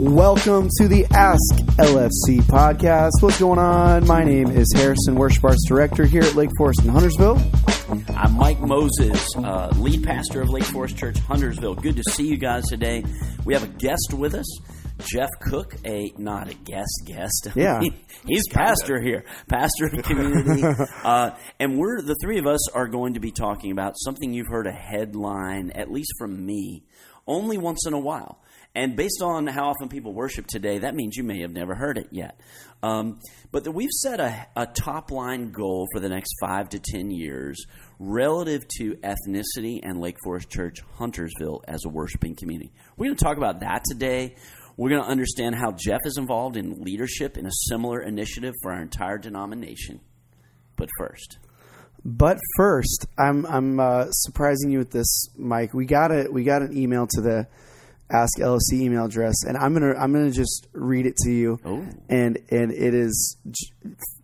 Welcome to the Ask LFC podcast. What's going on? My name is Harrison, Worship Arts Director here at Lake Forest in Huntersville. I'm Mike Moses, uh, lead pastor of Lake Forest Church, Huntersville. Good to see you guys today. We have a guest with us, Jeff Cook, a not a guest guest. Yeah. he's pastor here, pastor of the community, uh, and we're the three of us are going to be talking about something you've heard a headline, at least from me, only once in a while. And based on how often people worship today, that means you may have never heard it yet. Um, but that we've set a, a top line goal for the next five to ten years relative to ethnicity and Lake Forest Church Huntersville as a worshiping community. We're going to talk about that today. We're going to understand how Jeff is involved in leadership in a similar initiative for our entire denomination. But first, But first, I'm I'm uh, surprising you with this, Mike. We got a we got an email to the Ask LFC email address, and I'm gonna I'm gonna just read it to you, Oh. and and it is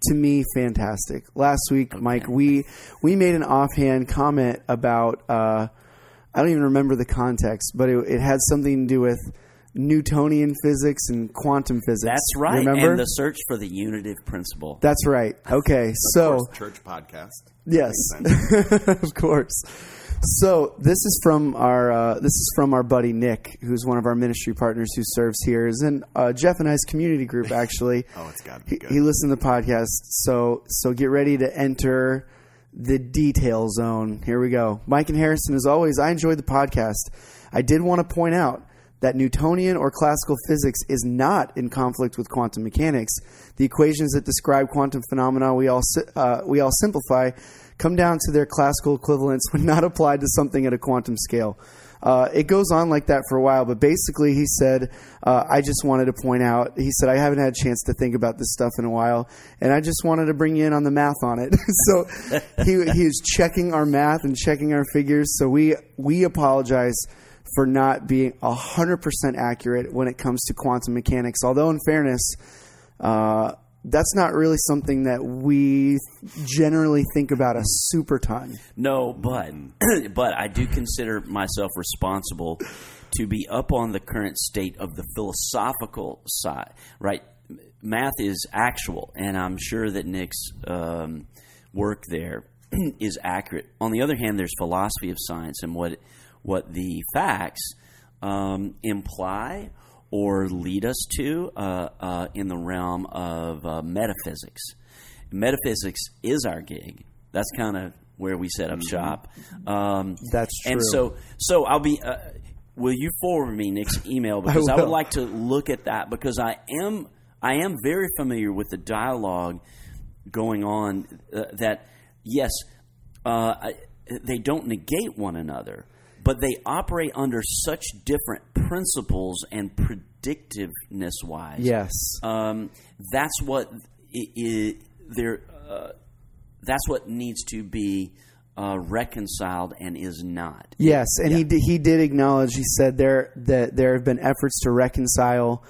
to me fantastic. Last week, Mike, we we made an offhand comment about uh, I don't even remember the context, but it, it had something to do with Newtonian physics and quantum physics. that's right. Remember? And the search for the unitive principle. that's right. Okay, so. Forest Church podcast. Yes, of course. So this is from our uh, this is from our buddy Nick, who's one of our ministry partners who serves here. Is in uh, Jeff and I's community group actually. Oh, it's be he, he listened to the podcast, so so get ready to enter the detail zone. Here we go. Mike and Harrison, as always, I enjoyed the podcast. I did want to point out that Newtonian or classical physics is not in conflict with quantum mechanics. The equations that describe quantum phenomena we all uh, we all simplify come down to their classical equivalents when not applied to something at a quantum scale. Uh, it goes on like that for a while, but basically, he said, uh, I just wanted to point out, he said, I haven't had a chance to think about this stuff in a while, and I just wanted to bring you in on the math on it. so he, he was checking our math and checking our figures. So we, we apologize for not being 100% accurate when it comes to quantum mechanics. Although, in fairness, uh, that's not really something that we generally think about a super ton. No, but but I do consider myself responsible to be up on the current state of the philosophical side. Right, math is actual, and I'm sure that Nick's um, work there is accurate. On the other hand, there's philosophy of science and what what the facts um, imply or lead us to uh, uh, in the realm of uh, metaphysics. Metaphysics is our gig. That's kind of where we set up shop. Um, That's true. And so, so I'll be. Uh, will you forward me Nick's email because I, would like to look at that because I am I am very familiar with the dialogue going on. Uh, that yes, uh, I, they don't negate one another, but they operate under such different principles and predictiveness wise. Yes. Um, that's what i i there. Uh, that's what needs to be uh, reconciled and is not. Yes, and he did, he did acknowledge. He said there that there have been efforts to reconcile.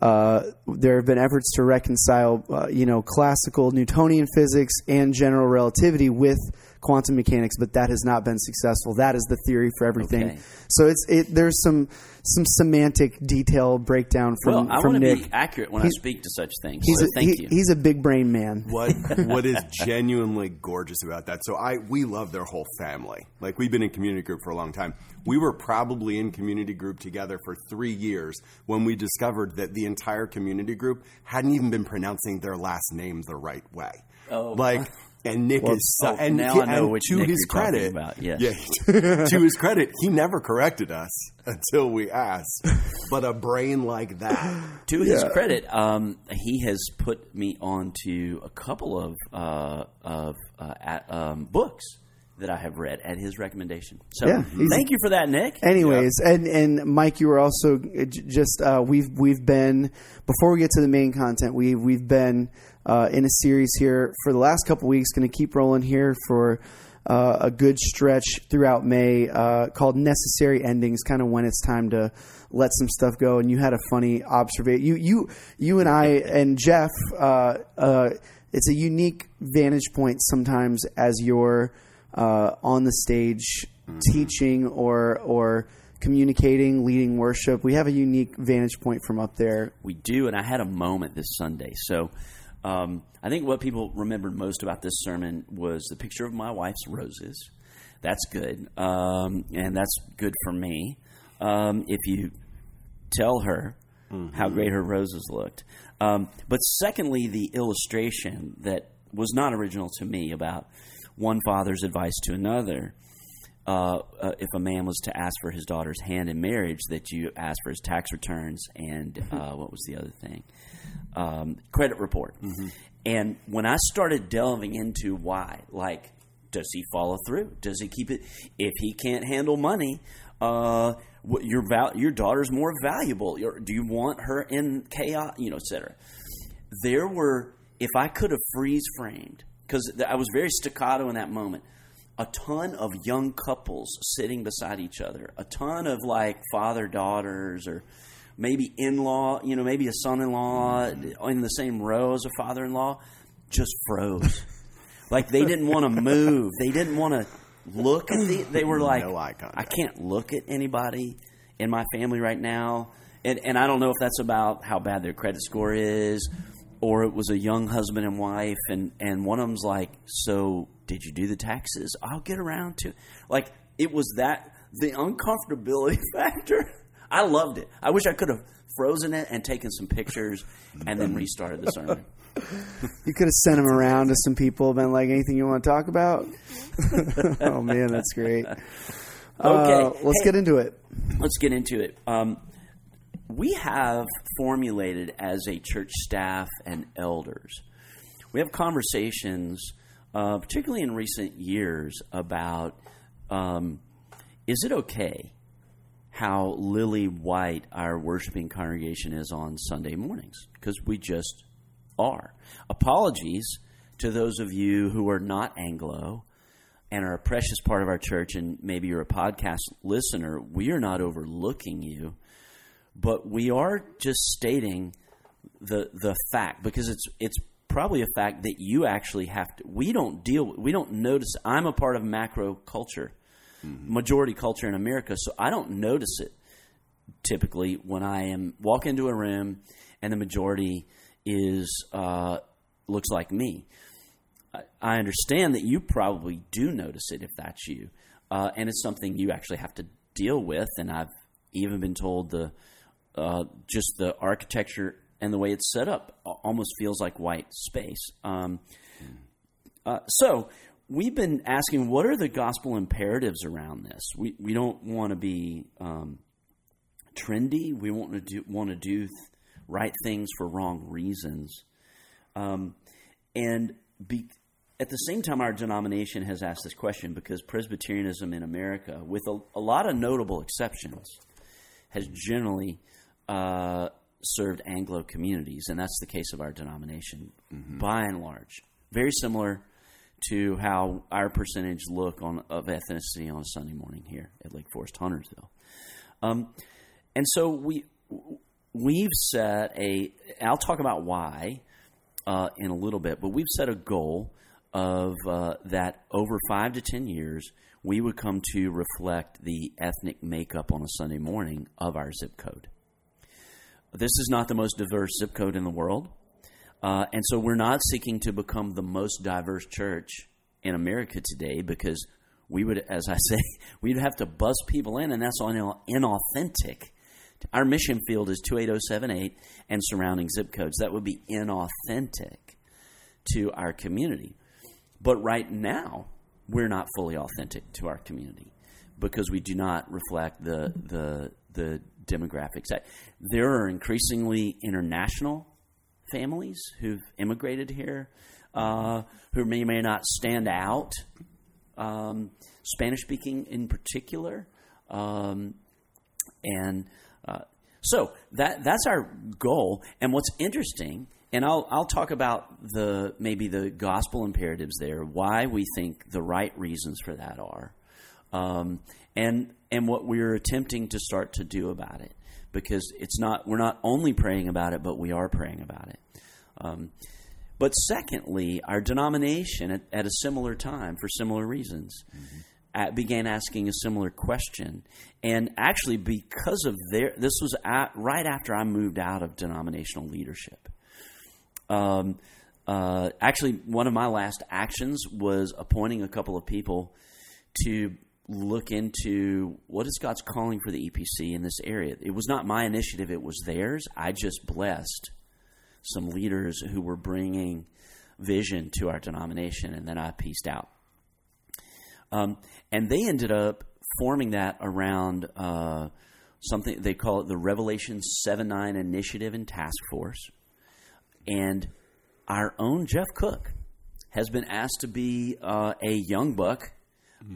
Uh, there have been efforts to reconcile, uh, you know, classical Newtonian physics and general relativity with quantum mechanics, but that has not been successful. That is the theory for everything. Okay. So it's it. There's some some semantic detail breakdown from Well, I from want to Nick. be accurate when I speak to such things. He's so a, thank he- you. he's a big brain man. What what is genuinely gorgeous about that? So I we love their whole family. Like we've been in community group for a long time. We were probably in community group together for three years when we discovered that the entire community group hadn't even been pronouncing their last name the right way. Oh. like. And Nick is so, oh, and, now he- I know and which to Nick his you're talking credit, about, yes. yeah, to his credit, he never corrected us until we asked. But a brain like that, to his credit, um, he has put me onto a couple of uh, of uh, at, um, books that I have read at his recommendation. So Yeah, thank you for that, Nick. Anyways, and and Mike, you were also uh, just uh, we've we've been before we get to the main content, we we've been uh, in a series here for the last couple weeks. Going to keep rolling here for uh, a good stretch throughout May, uh, called "Necessary Endings." Kind of when it's time to let some stuff go. And you had a funny observation. You you you and I and Jeff. Uh, uh, it's a unique vantage point sometimes as you're uh, on the stage teaching or or communicating, leading worship. We have a unique vantage point from up there. We do, and I had a moment this Sunday. So um, I think what people remembered most about this sermon was the picture of my wife's roses. That's good, um, and that's good for me. Um, if you tell her mm-hmm. how great her roses looked. Um, but secondly, the illustration that was not original to me about one father's advice to another. Uh, uh, if a man was to ask for his daughter's hand in marriage, that you ask for his tax returns and mm-hmm. uh, what was the other thing? Um, credit report. Mm-hmm. And when I started delving into why, like, does he follow through? Does he keep it? If he can't handle money, uh, your val- your daughter's more valuable. do you want her in chaos? You know, etc. There were, if I could have freeze framed, because I was very staccato in that moment. A ton of young couples sitting beside each other, a ton of like father daughters or maybe in law, you know, maybe a son in law in the same row as a father in law, just froze. like they didn't want to move. They didn't want to look at the. They were like, no I can't look at anybody in my family right now. And, and I don't know if that's about how bad their credit score is, or it was a young husband and wife, and, and one of them's like, So, did you do the taxes? I'll get around to. Like, it was that, the uncomfortability factor. I loved it. I wish I could have frozen it and taken some pictures and then restarted the sermon. you could have sent him around to some people, been like, anything you want to talk about? oh man, that's great. Okay, uh, let's hey, get into it. Let's get into it. Um, we have formulated as a church staff and elders, we have conversations, uh, particularly in recent years, about um, is it okay how lily white our worshiping congregation is on Sunday mornings? Because we just are. Apologies to those of you who are not Anglo and are a precious part of our church, and maybe you're a podcast listener. We are not overlooking you, but we are just stating the the fact because it's it's probably a fact that you actually have to. We don't deal. We don't notice. I'm a part of macro culture, mm-hmm. majority culture in America, so I don't notice it typically when I am walk into a room and the majority is uh, looks like me. I understand that you probably do notice it if that's you, uh, and it's something you actually have to deal with. And I've even been told the uh, just the architecture and the way it's set up almost feels like white space. Um, uh, so we've been asking, what are the gospel imperatives around this? We we don't want to be um, trendy. We want to do want to do right things for wrong reasons. Um, and be, at the same time, our denomination has asked this question because Presbyterianism in America, with a, a lot of notable exceptions, has generally uh, served Anglo communities, and that's the case of our denomination mm-hmm. by and large. Very similar to how our percentage look on of ethnicity on a Sunday morning here at Lake Forest Huntersville. Um, and so we we've set a. I'll talk about why uh, in a little bit, but we've set a goal of uh, that over five to ten years, we would come to reflect the ethnic makeup on a Sunday morning of our zip code. This is not the most diverse zip code in the world, uh, and so we're not seeking to become the most diverse church in America today because we would, as I say, we'd have to buzz people in, and that's inauthentic our mission field is 28078 and surrounding zip codes. That would be inauthentic to our community. But right now, we're not fully authentic to our community because we do not reflect the the the demographics. There are increasingly international families who've immigrated here, uh, who may may not stand out. Um, Spanish speaking in particular, um, and uh, so that that's our goal. And what's interesting, and I'll I'll talk about the maybe the gospel imperatives there, why we think the right reasons for that are, um, and and what we're attempting to start to do about it, because it's not we're not only praying about it, but we are praying about it. Um, but secondly, our denomination at, at, a similar time for similar reasons. Mm-hmm uh, began asking a similar question. And actually, because of their, this was at, right after I moved out of denominational leadership. Um, uh, actually, one of my last actions was appointing a couple of people to look into what is God's calling for the EPC in this area. It was not my initiative, it was theirs. I just blessed some leaders who were bringing vision to our denomination, and then I pieced out. Um, and they ended up forming that around uh, something they call it the Revelation 7 9 Initiative and Task Force. And our own Jeff Cook has been asked to be uh, a young buck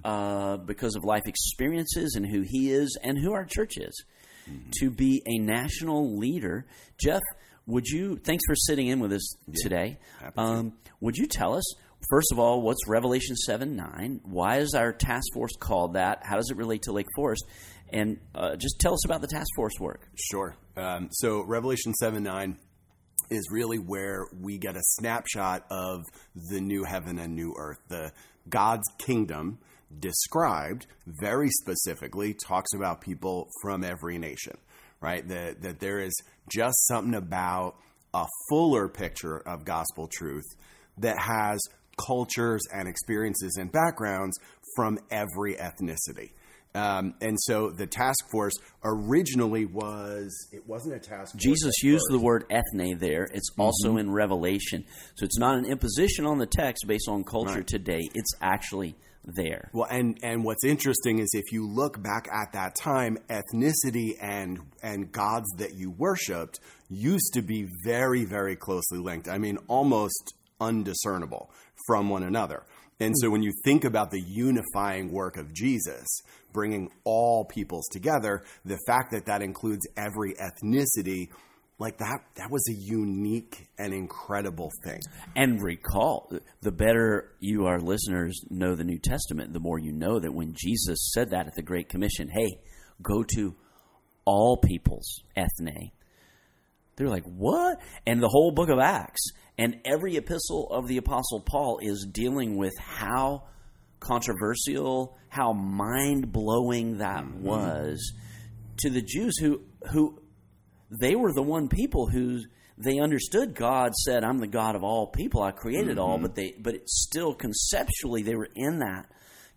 uh, because of life experiences and who he is and who our church is mm-hmm. to be a national leader. Jeff, would you? Thanks for sitting in with us yeah, today. Um, would you tell us first of all what's Revelation seven nine? Why is our task force called that? How does it relate to Lake Forest? And uh, just tell us about the task force work. Sure. Um, so Revelation seven nine is really where we get a snapshot of the new heaven and new earth, the God's kingdom described very specifically talks about people from every nation, right? That, that there is just something about a fuller picture of gospel truth that has cultures and experiences and backgrounds from every ethnicity. Um, and so the task force originally was it wasn't a task Jesus used the word ethne there. It's also mm-hmm. in Revelation. So it's not an imposition on the text based on culture right. today. It's actually there. Well, and and what's interesting is if you look back at that time, ethnicity and and gods that you worshipped used to be very very closely linked. I mean, almost undiscernible from one another. And so when you think about the unifying work of Jesus, bringing all peoples together, the fact that that includes every ethnicity like that that was a unique and incredible thing and recall the better you our listeners know the new testament the more you know that when jesus said that at the great commission hey go to all peoples ethne they're like what and the whole book of acts and every epistle of the apostle paul is dealing with how controversial how mind-blowing that mm-hmm. was to the jews who who they were the one people who they understood God said, "I'm the God of all people. I created mm-hmm. all." But they, but still conceptually, they were in that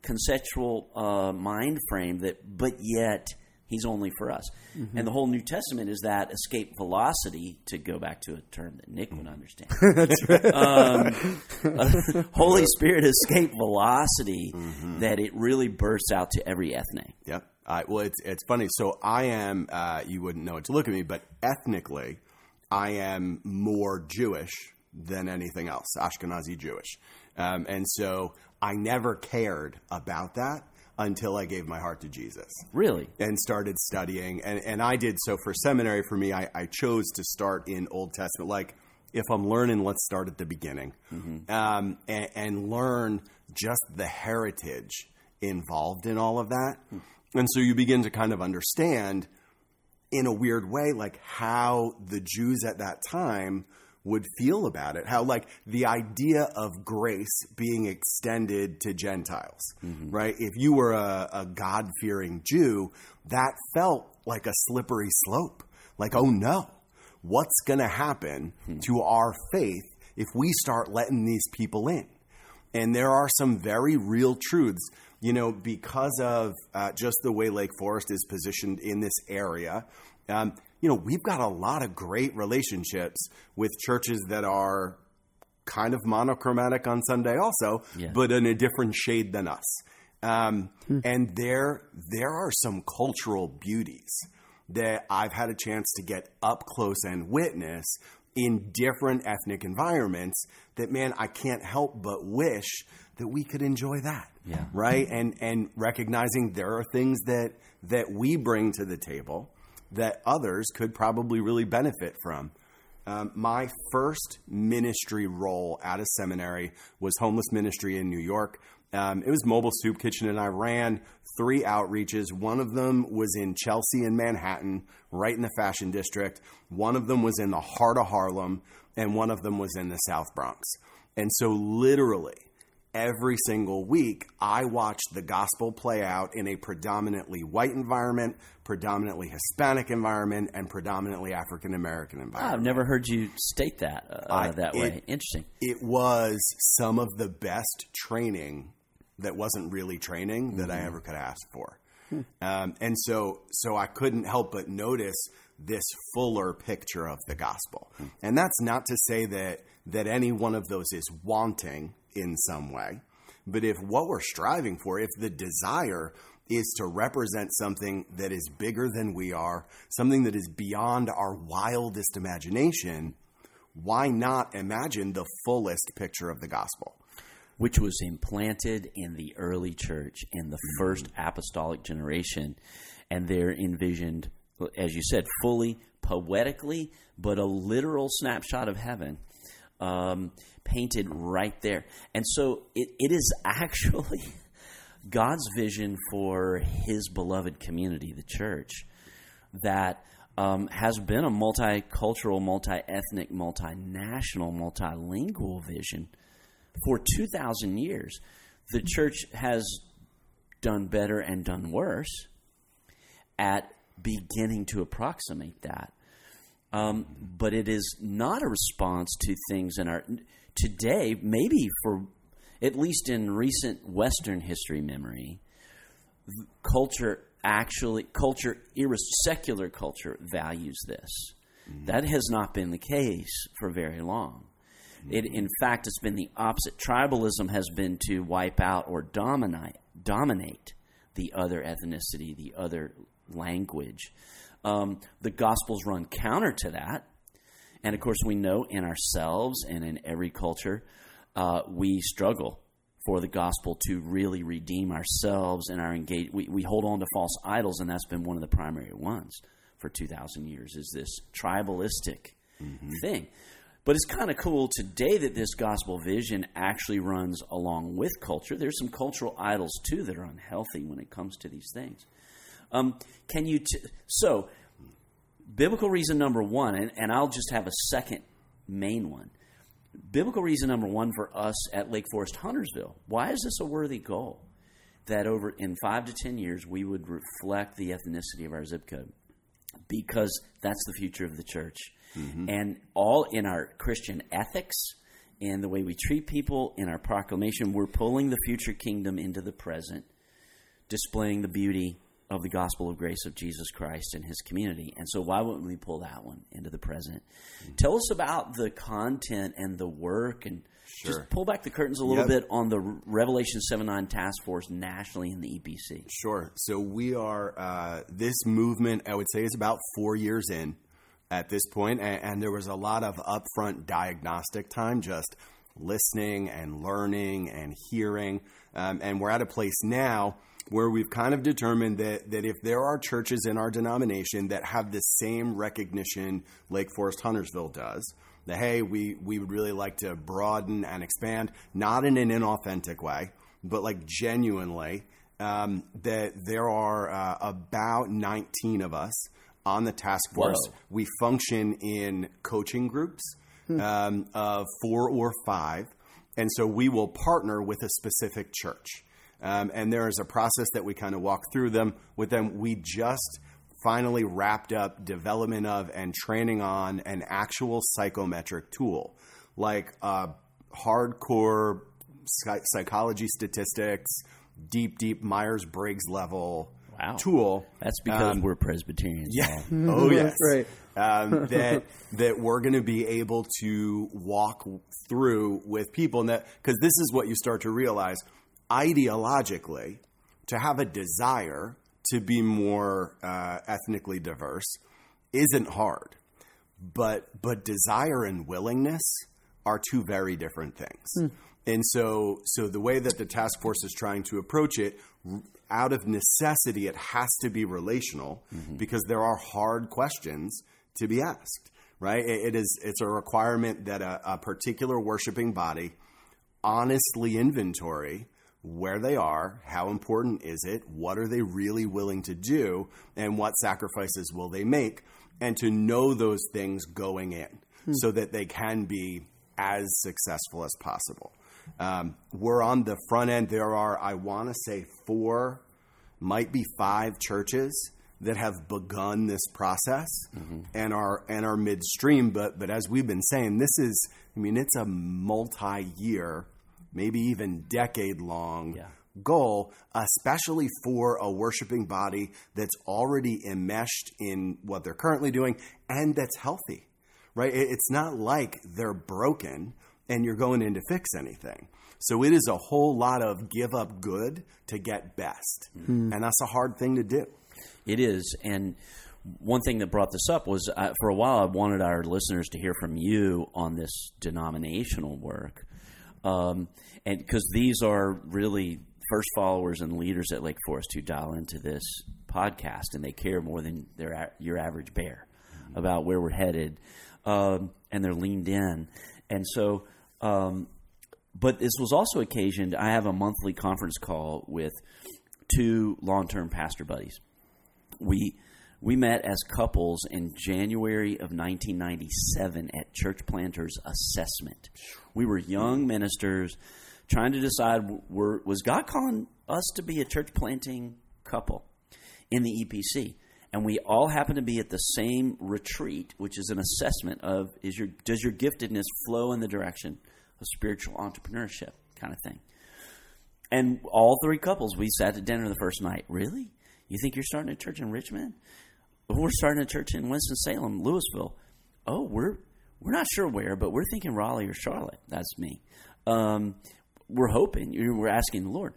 conceptual uh, mind frame that, but yet He's only for us. Mm-hmm. And the whole New Testament is that escape velocity, to go back to a term that Nick would understand. That's right. Um, uh, Holy Spirit escape velocity mm-hmm. that it really bursts out to every ethne. Yep. Uh, well, it's it's funny. So I am. Uh, you wouldn't know it to look at me, but ethnically, I am more Jewish than anything else, Ashkenazi Jewish, um, and so I never cared about that until I gave my heart to Jesus. Really? And started studying. And, and I did so for seminary for me, I, I chose to start in Old Testament. Like, if I'm learning, let's start at the beginning mm-hmm. um, and, and, learn just the heritage involved in all of that. And so you begin to kind of understand in a weird way, like how the Jews at that time would feel about it. How, like, the idea of grace being extended to Gentiles, mm-hmm. right? If you were a, a God fearing Jew, that felt like a slippery slope. Like, oh no, what's going to happen mm-hmm. to our faith if we start letting these people in? And there are some very real truths you know, because of uh, just the way Lake Forest is positioned in this area, um, you know, we've got a lot of great relationships with churches that are kind of monochromatic on Sunday, also, yeah. but in a different shade than us. Um, hmm. And there, there are some cultural beauties that I've had a chance to get up close and witness in different ethnic environments. That man, I can't help but wish that we could enjoy that. Yeah. Right? And and recognizing there are things that that we bring to the table that others could probably really benefit from. Um, my first ministry role at a seminary was homeless ministry in New York. Um, it was mobile soup kitchen, and I ran three outreaches. One of them was in Chelsea and Manhattan, right in the fashion district. One of them was in the heart of Harlem, and one of them was in the South Bronx. And so, literally, every single week, I watched the gospel play out in a predominantly white environment, predominantly Hispanic environment, and predominantly African American ah, environment. I've never heard you state that uh, I- uh, that it- way. Interesting. It was some of the best training that wasn't really training that I mm-hmm. ever could ask for. Hmm. Um, and so, so I couldn't help but notice this fuller picture of the gospel. Hmm. And that's not to say that that any one of those is wanting in some way, but if what we're striving for, if the desire is to represent something that is bigger than we are, something that is beyond our wildest imagination, why not imagine the fullest picture of the gospel? which was implanted in the early church in the first apostolic generation, and they're envisioned, as you said, fully poetically, but a literal snapshot of heaven. Um, painted right there. And so it, it is actually God's vision for his beloved community, the church, that um, has been a multicultural, multi ethnic, multinational, multilingual vision for 2,000 years. The church has done better and done worse at beginning to approximate that. Um, but it is not a response to things in our today, maybe for at least in recent Western history memory, culture actually culture secular culture values this. That has not been the case for very long. It, in fact, it's been the opposite. Tribalism has been to wipe out or dominate dominate the other ethnicity, the other language. Um, the Gospels run counter to that, and of course, we know in ourselves and in every culture, uh, we struggle for the gospel to really redeem ourselves and our engage. We, we hold on to false idols, and that's been one of the primary ones for 2,000 years, is this tribalistic thing. But it's kind of cool today that this gospel vision actually runs along with culture. There's some cultural idols, too, that are unhealthy when it comes to these things. Um, can you, t- so, biblical reason number one, and, and I'll just have a second main one biblical reason number one for us at Lake Forest Huntersville. Why is this a worthy goal? That over in five to ten years we would reflect the ethnicity of our zip code, because that's the future of the church, mm-hmm. and all in our Christian ethics, in the way we treat people, in our proclamation, we're pulling the future kingdom into the present, displaying the beauty of the gospel of grace of Jesus Christ and his community. And so, why wouldn't we pull that one into the present? Tell us about the content and the work, and Sure. just pull back the curtains a little Yep. bit on the Revelation 7 9 task force nationally in the EPC. Sure. So we are uh, this movement. I would say is about four years in at this point, and, and there was a lot of upfront diagnostic time, just listening and learning and hearing. Um, and we're at a place now where we've kind of determined that that if there are churches in our denomination that have the same recognition Lake Forest Huntersville does, that hey, we we would really like to broaden and expand, not in an inauthentic way, but like genuinely um, that there are uh, about 19 of us on the task force. Whoa. We function in coaching groups um, of four or five. And so we will partner with a specific church. Um, and there is a process that we kind of walk through them with them. We just finally wrapped up development of and training on an actual psychometric tool, like uh, hardcore psy- psychology statistics, deep, deep Myers Briggs level Wow. tool. That's because Um, we're Presbyterians. Yeah. Paul. Oh yes. Right. Um, that that we're going to be able to walk through with people, and that because this is what you start to realize ideologically, to have a desire to be more uh, ethnically diverse isn't hard, but but desire and willingness are two very different things. And so, so the way that the task force is trying to approach it, out of necessity, it has to be relational because there are hard questions to be asked. Right? It, it is. It's a requirement that a, a particular worshiping body honestly inventory where they are, how important is it, what are they really willing to do, and what sacrifices will they make, and to know those things going in so that they can be as successful as possible. Um, we're on the front end. There are, I want to say, four, might be five churches that have begun this process and are and are midstream. But but as we've been saying, this is, I mean, it's a multi-year, maybe even decade-long Yeah. goal, especially for a worshiping body that's already enmeshed in what they're currently doing and that's healthy, right? It's not like they're broken and you're going in to fix anything. So it is a whole lot of give up good to get best. And that's a hard thing to do. It is, and one thing that brought this up was uh, for a while I wanted our listeners to hear from you on this denominational work, um, and because these are really first followers and leaders at Lake Forest who dial into this podcast, and they care more than their your average bear about where we're headed, um, and they're leaned in, and so. Um, but this was also occasioned. I have a monthly conference call with two long-term pastor buddies we we met as couples in January of 1997 at Church Planters Assessment. We were young ministers trying to decide were, was God calling us to be a church planting couple in the EPC, and we all happened to be at the same retreat, which is an assessment of is your does your giftedness flow in the direction of spiritual entrepreneurship kind of thing. And all three couples, we sat at dinner the first night. Really? You think you're starting a church in Richmond? Well, we're starting a church in Winston Salem, Louisville. Oh, we're we're not sure where, but we're thinking Raleigh or Charlotte. That's me. Um, we're hoping. We're asking the Lord.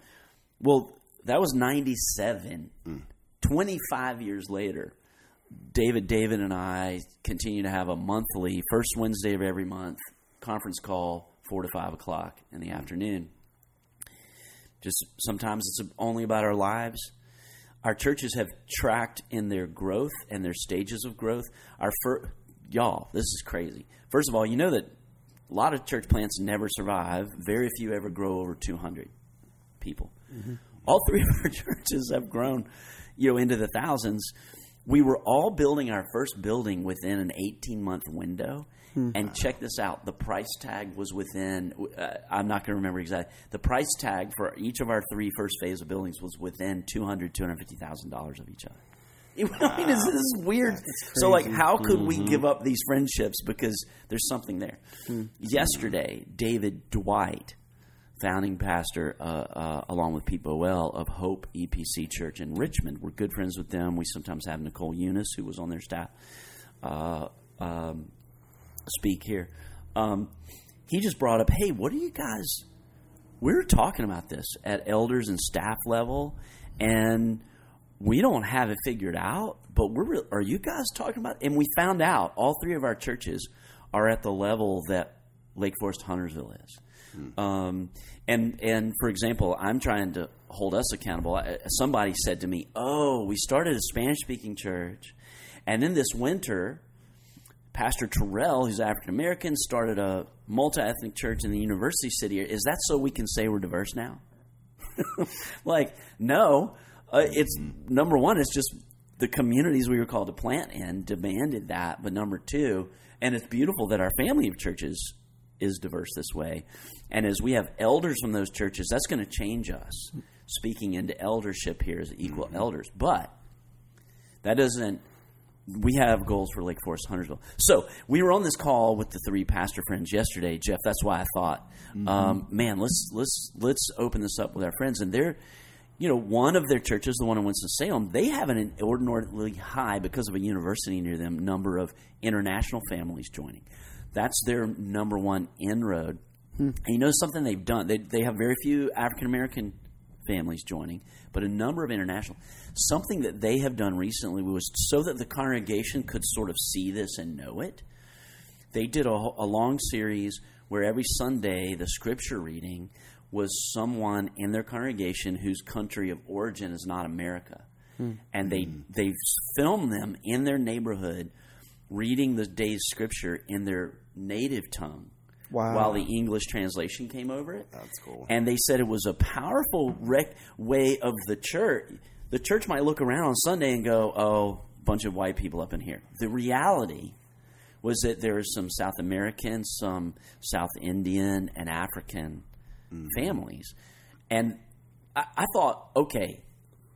Well, that was '97. Twenty-five years later, David, David, and I continue to have a monthly first Wednesday of every month conference call, four to five o'clock in the afternoon. Just sometimes it's only about our lives. Our churches have tracked in their growth and their stages of growth. Our fir- y'all, this is crazy. First of all, you know that a lot of church plants never survive. Very few ever grow over 200 people. Mm-hmm. All three of our churches have grown, you know, into the thousands. We were all building our first building within an 18 month window. And check this out: the price tag was within. Uh, I'm not going to remember exactly. The price tag for each of our three first phase of buildings was within 200, 250 thousand dollars of each other. I mean, this, is weird. So, like, how could we give up these friendships because there's something there? Yesterday, David Dwight, founding pastor, uh, uh, along with Pete Boel of Hope EPC Church in Richmond, we're good friends with them. We sometimes have Nicole Unice, who was on their staff, uh, um, speak here. Um, he just brought up, hey, what are you guys? We're talking about this at elders and staff level, and we don't have it figured out. But we're re- are you guys talking about? And we found out all three of our churches are at the level that Lake Forest Huntersville is. Um, and and for example, I'm trying to hold us accountable. I- Somebody said to me, "Oh, we started a Spanish speaking church, and then this winter." Pastor Terrell, who's African American, started a multi ethnic church in the university city. Is that so we can say we're diverse now? like, no. Uh, it's number one, it's just the communities we were called to plant in demanded that. But number two, and it's beautiful that our family of churches is diverse this way. And as we have elders from those churches, that's going to change us speaking into eldership here as equal elders. But that doesn't we have goals for Lake Forest Huntersville. So we were on this call with the three pastor friends yesterday, Jeff. That's why I thought, um, man, let's let's let's open this up with our friends. And they're, you know, one of their churches, the one in Winston Salem, they have an inordinately high because of a university near them number of international families joining. That's their number one inroad. And you know something they've done? They they have very few African American families joining, but a number of international. Something that they have done recently was so that the congregation could sort of see this and know it. They did a, a long series where every Sunday the scripture reading was someone in their congregation whose country of origin is not America, hmm. and they hmm. they filmed them in their neighborhood reading the day's scripture in their native tongue. Wow. While the English translation came over it. That's cool. And they said it was a powerful rec- way of the church. The church might look around on Sunday and go, oh, bunch of white people up in here. The reality was that there was some South American, some South Indian, and African families. And I, I thought, okay,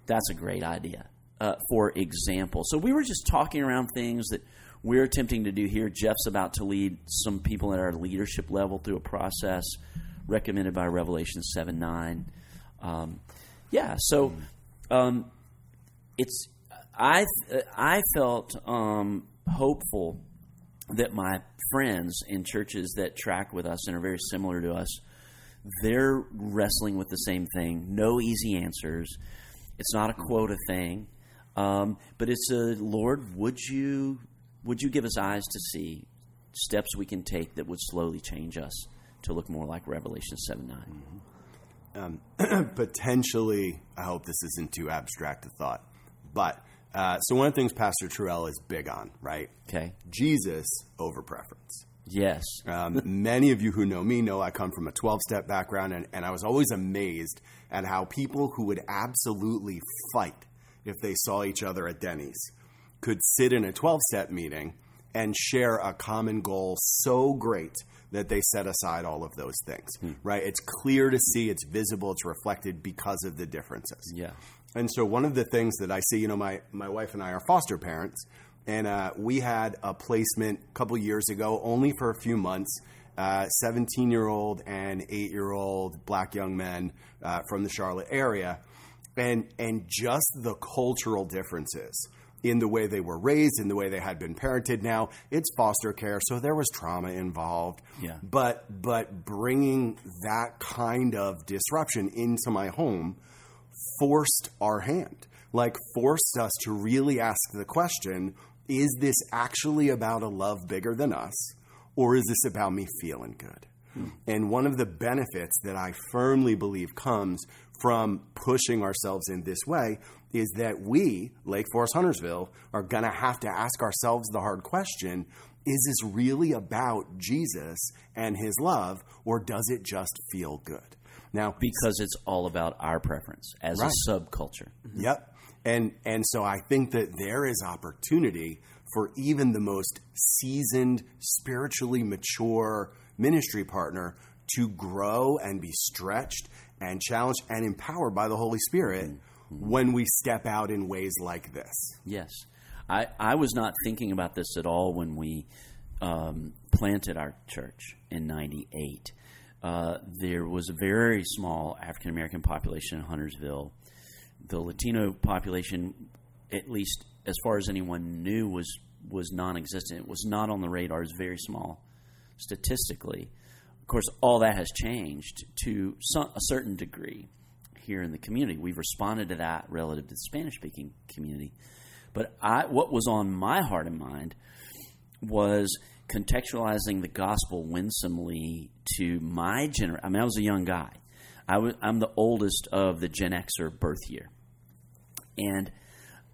that's a great idea. Uh, for example, so we were just talking around things that we're attempting to do here. Jeff's about to lead some people at our leadership level through a process recommended by Revelation 7 9. Um, yeah, so um, it's I I felt um, hopeful that my friends in churches that track with us and are very similar to us, they're wrestling with the same thing. No easy answers. It's not a quota thing, um, but it's a Lord. Would you would you give us eyes to see steps we can take that would slowly change us to look more like Revelation seven nine? Um, potentially, I hope this isn't too abstract a thought, but uh, so one of the things Pastor Terrell is big on, right? Okay. Jesus over preference. Yes. Um, many of you who know me know I come from a 12 step background, and, and I was always amazed at how people who would absolutely fight if they saw each other at Denny's could sit in a 12 step meeting and share a common goal so great that they set aside all of those things, right? It's clear to see, it's visible, it's reflected because of the differences. Yeah. And so one of the things that I see, you know, my, my wife and I are foster parents, and uh, we had a placement a couple years ago, only for a few months. Seventeen year old and eight year old black young men uh, from the Charlotte area, and and just the cultural differences in the way they were raised, in the way they had been parented. Now it's foster care, so there was trauma involved. Yeah. But but bringing that kind of disruption into my home forced our hand, like forced us to really ask the question is this actually about a love bigger than us, or is this about me feeling good? Hmm. And one of the benefits that I firmly believe comes from pushing ourselves in this way is that we, Lake Forest Huntersville, are going to have to ask ourselves the hard question is this really about Jesus and his love, or does it just feel good? Now, Because it's all about our preference as Right. a subculture. Mm-hmm. Yep. And and so I think that there is opportunity for even the most seasoned, spiritually mature ministry partner to grow and be stretched and challenged and empowered by the Holy Spirit mm-hmm. When we step out in ways like this. Yes. I, I was not thinking about this at all when we um, planted our church in 98. Uh, there was a very small African American population in Huntersville. The Latino population, at least as far as anyone knew, was, was non existent. It was not on the radar, it was very small statistically. Of course, all that has changed to some, a certain degree here in the community. We've responded to that relative to the Spanish speaking community. But I, what was on my heart and mind was contextualizing the gospel winsomely to my generation. I mean, I was a young guy. I was, I'm the oldest of the Gen Xer birth year. And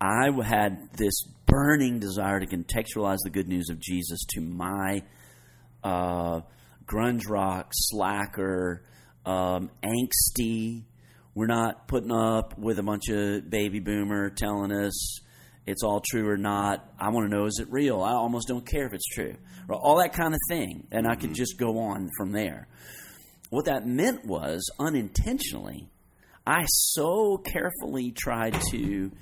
I had this burning desire to contextualize the good news of Jesus to my uh, grunge rock, slacker, um, angsty. We're not putting up with a bunch of baby boomer telling us it's all true or not. I want to know is it real? I almost don't care if it's true. Or all that kind of thing. And I could just go on from there. What that meant was unintentionally, I so carefully tried to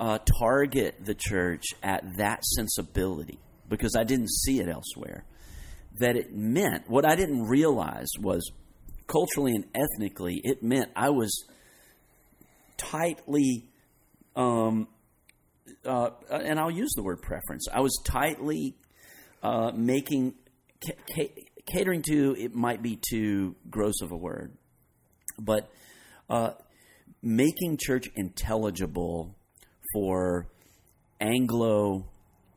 uh, target the church at that sensibility because I didn't see it elsewhere. That it meant what I didn't realize was culturally and ethnically, it meant I was tightly, um, uh, and I'll use the word preference. I was tightly uh, making ca- ca- catering to it might be too gross of a word, but uh, making church intelligible for Anglo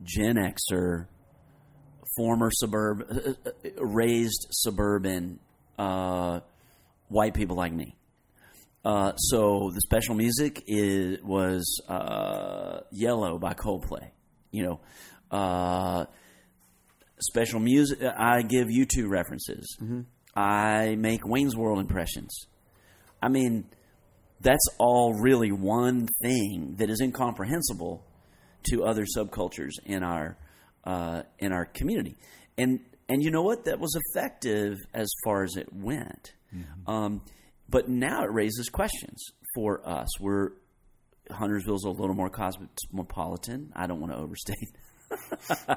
Gen Xer, former suburb, uh, raised suburban uh, white people like me. Uh, so the special music is, was uh, "Yellow" by Coldplay. You know, uh, special music. I give you two references. I make Wayne's World impressions. I mean, that's all really one thing that is incomprehensible to other subcultures in our uh, in our community. And and you know what? That was effective as far as it went. Um, but now it raises questions for us. We're Huntersville's a little more cosmopolitan. I don't want to overstate.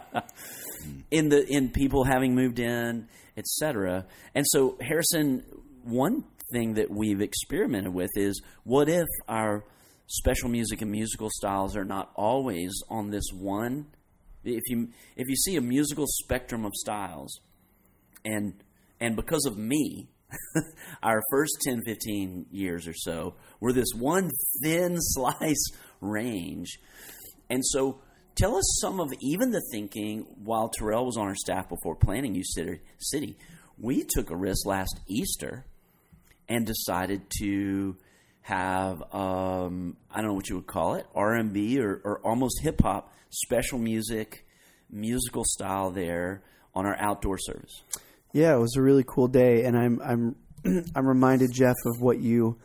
in the in people having moved in, etc. And so Harrison, one thing that we've experimented with is what if our special music and musical styles are not always on this one if you if you see a musical spectrum of styles and and because of me our first 10 15 years or so were this one thin slice range. And so tell us some of even the thinking while Terrell was on our staff before planning U City. We took a risk last Easter and decided to have um, I don't know what you would call it R and B or, or almost hip hop special music musical style there on our outdoor service. Yeah, it was a really cool day, and I'm I'm I'm reminded Jeff of what you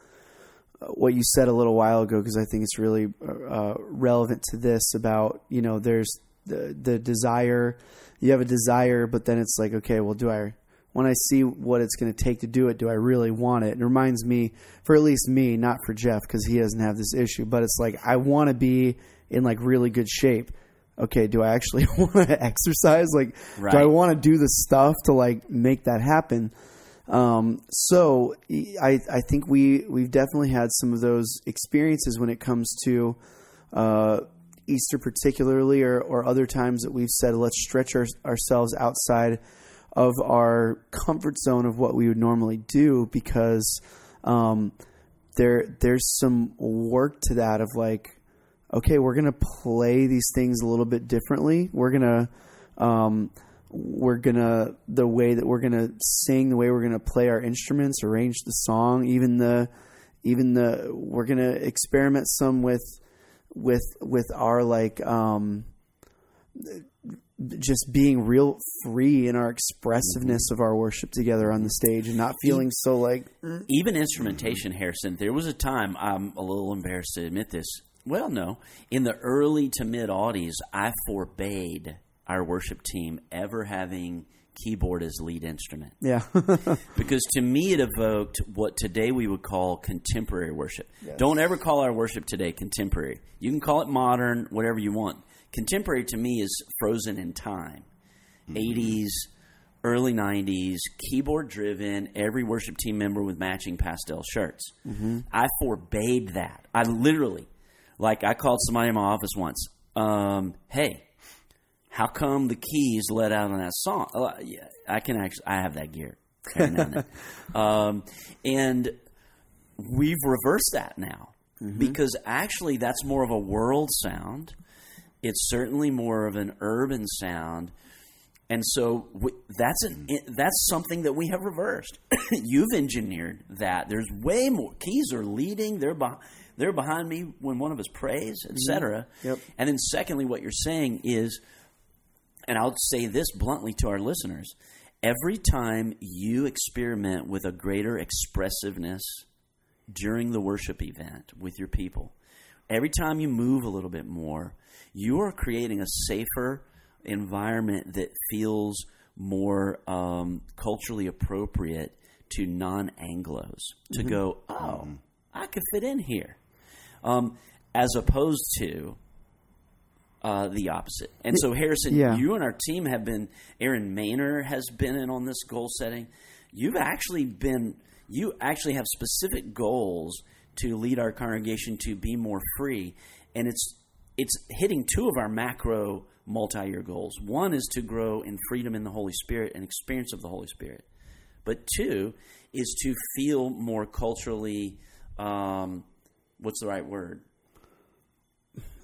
uh, what you said a little while ago because I think it's really uh, relevant to this about you know there's the the desire you have a desire but then it's like okay well do I when I see what it's going to take to do it, do I really want it? It reminds me, for at least me, not for Jeff because he doesn't have this issue, but it's like I want to be in like really good shape. Okay, do I actually want to exercise? Like, right. do I want to do the stuff to like make that happen? Um, so I I think we we've definitely had some of those experiences when it comes to uh, Easter particularly, or or other times that we've said let's stretch our, ourselves outside of our comfort zone of what we would normally do because um, there there's some work to that of like okay we're gonna play these things a little bit differently. We're gonna um, we're gonna the way that we're gonna sing the way we're gonna play our instruments arrange the song even the even the we're gonna experiment some with with with our like um, just being real free in our expressiveness of our worship together on the stage and not feeling so like mm. even instrumentation harrison. There was a time i'm a little embarrassed to admit this well no in the early to mid aughties i forbade our worship team ever having keyboard as lead instrument. Yeah. Because to me it evoked what today we would call contemporary worship. Yes. don't ever call our worship today contemporary. You can call it modern whatever you want Contemporary to me is frozen in time. Mm-hmm. 80s, early 90s, keyboard driven, every worship team member with matching pastel shirts. Mm-hmm. I forbade that. I literally, like, I called somebody in my office once. Um, hey, how come the keys let out on that song? Uh, yeah, I can actually, I have that gear. um, and we've reversed that now mm-hmm. because actually that's more of a world sound it's certainly more of an urban sound. And so that's an, that's something that we have reversed. You've engineered that. There's way more keys are leading. They're behind, they're behind me when one of us prays, etc. Mm-hmm. Yep. And then secondly, what you're saying is, and I'll say this bluntly to our listeners: every time you experiment with a greater expressiveness during the worship event with your people, every time you move a little bit more, you are creating a safer environment that feels more um, culturally appropriate to non Anglos to mm-hmm. go, oh, mm-hmm. I could fit in here, um, as opposed to uh, the opposite. And so, Harrison, yeah. you and our team have been, Aaron Maynor has been in on this goal setting. You've actually been, you actually have specific goals to lead our congregation to be more free. And it's it's hitting two of our macro multi-year goals. One is to grow in freedom in the Holy Spirit and experience of the Holy Spirit. But two is to feel more culturally um, what's the right word?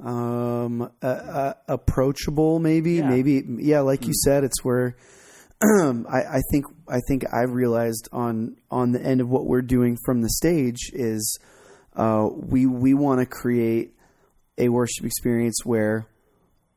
Um, uh, uh, approachable, maybe, yeah. maybe, yeah. Like mm-hmm. you hmm. said, it's where I, I think I think I've realized on on the end of what we're doing from the stage is uh, we we want to create a worship experience where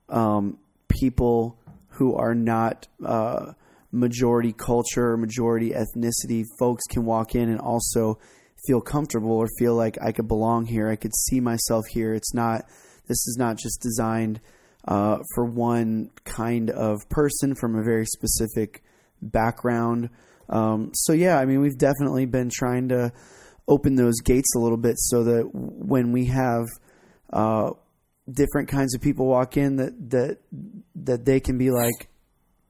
um, people who are not uh, majority culture majority ethnicity folks can walk in and also feel comfortable or feel like I could belong here. I could see myself here. It's not. This is not just designed uh, for one kind of person from a very specific background. Um, so yeah, I mean, we've definitely been trying to open those gates a little bit so that when we have uh, different kinds of people walk in, that that that they can be like,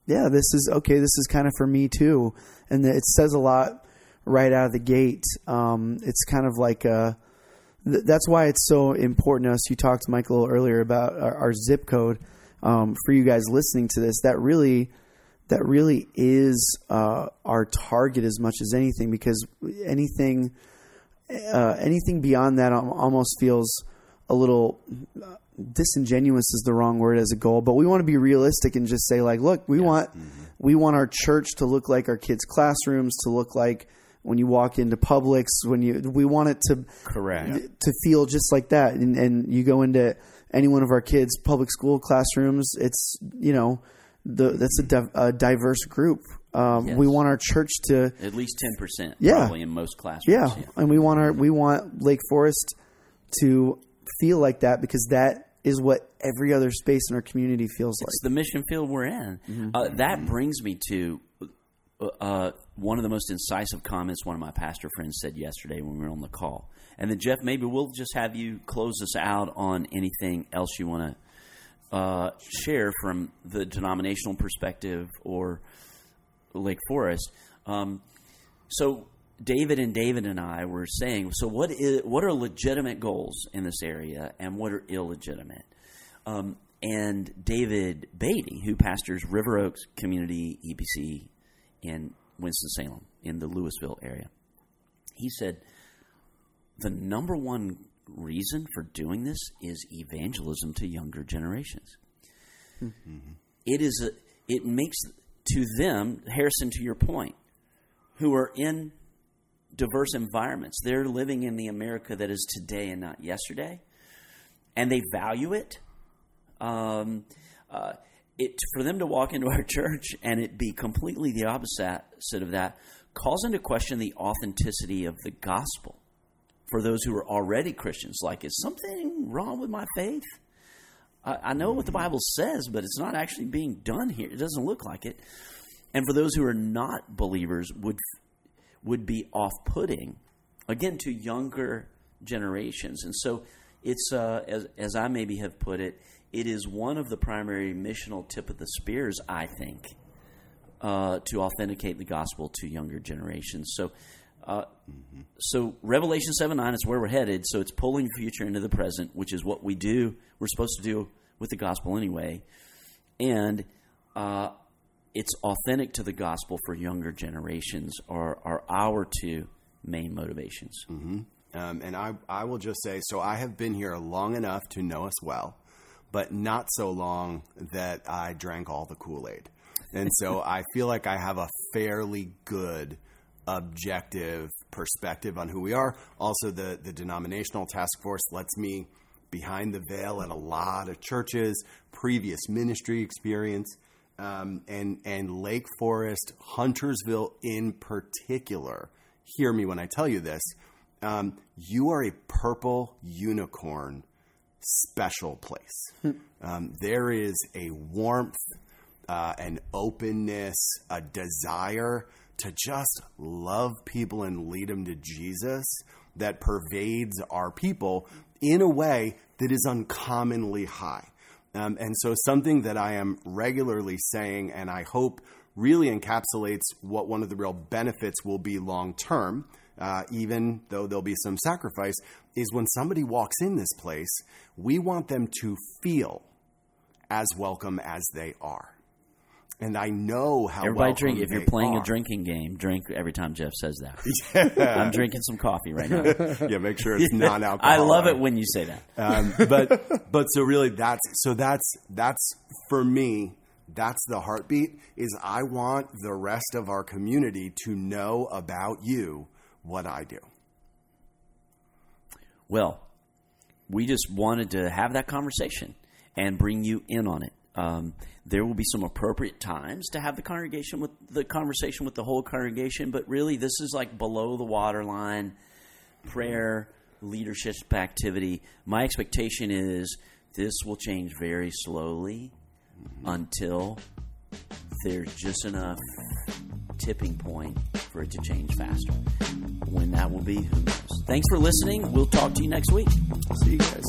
yeah, this is okay. This is kind of for me too, and it says a lot right out of the gate. Um, it's kind of like a. th- That's why it's so important to us. You talked, to Michael, earlier about our, our zip code. Um, for you guys listening to this, that really that really is uh, our target as much as anything because anything uh, anything beyond that almost feels a little uh, disingenuous is the wrong word as a goal but we want to be realistic and just say like look we want we want our church to look like our kids classrooms to look like when you walk into Publix when you we want it to Correct. to feel just like that. And, and you go into any one of our kids' public school classrooms, it's you know the that's a, div- a diverse group. Um, Yes. We want our church to At least ten percent, Yeah. probably in most classrooms. yeah, and we want our we want Lake Forest to feel like that because that is what every other space in our community feels like. It's the mission field we're in. Uh, that brings me to uh, one of the most incisive comments one of my pastor friends said yesterday when we were on the call. And then, Jeff, maybe we'll just have you close us out on anything else you want to uh, share from the denominational perspective or Lake Forest. Um, so, David and David and I were saying, so what is what are legitimate goals in this area, and what are illegitimate? Um, and David Beatty, who pastors River Oaks Community EPC in Winston-Salem in the Lewisville area, he said the number one reason for doing this is evangelism to younger generations. It is a, it makes to them, Harrison, to your point, who are in diverse environments. They're living in the America that is today and not yesterday, and they value it. Um, uh, it for them to walk into our church and it be completely the opposite of that calls into question the authenticity of the gospel for those who are already Christians. Like, is something wrong with my faith? I, I know what the Bible says, but it's not actually being done here. It doesn't look like it. And for those who are not believers, would would be off-putting again to younger generations. And so, it's uh, as as I maybe have put it, it is one of the primary missional tip of the spears. I think uh, to authenticate the gospel to younger generations. So. Uh, so Revelation seven nine is where we're headed. So it's pulling future into the present, which is what we do. We're supposed to do with the gospel anyway, and uh, it's authentic to the gospel for younger generations. Are are our two main motivations? Um, and I, I will just say, so I have been here long enough to know us well, but not so long that I drank all the Kool Aid. And so I feel like I have a fairly good objective perspective on who we are. Also, the, the denominational task force lets me behind the veil at a lot of churches, previous ministry experience, um, and, and Lake Forest, Huntersville in particular. Hear me when I tell you this. Um, you are a purple unicorn special place. um, there is a warmth, uh, an openness, a desire to just love people and lead them to Jesus that pervades our people in a way that is uncommonly high. Um, and so, something that I am regularly saying, and I hope really encapsulates what one of the real benefits will be long term, uh, even though there'll be some sacrifice, is when somebody walks in this place, we want them to feel as welcome as they are. And I know how Everybody welcome drink. If you're playing are. a drinking game, drink every time Jeff says that. I'm drinking some coffee right now. yeah, make sure it's non-alcoholic. I love it when you say that. um, but but so really that's so that's that's for me that's the heartbeat is I want the rest of our community to know about you what I do. Well, we just wanted to have that conversation and bring you in on it. Um, there will be some appropriate times to have the congregation with the conversation with the whole congregation, but really, this is like below the waterline prayer leadership activity. My expectation is this will change very slowly until there's just enough tipping point for it to change faster. When that will be, who knows? Thanks for listening. We'll talk to you next week. See you guys.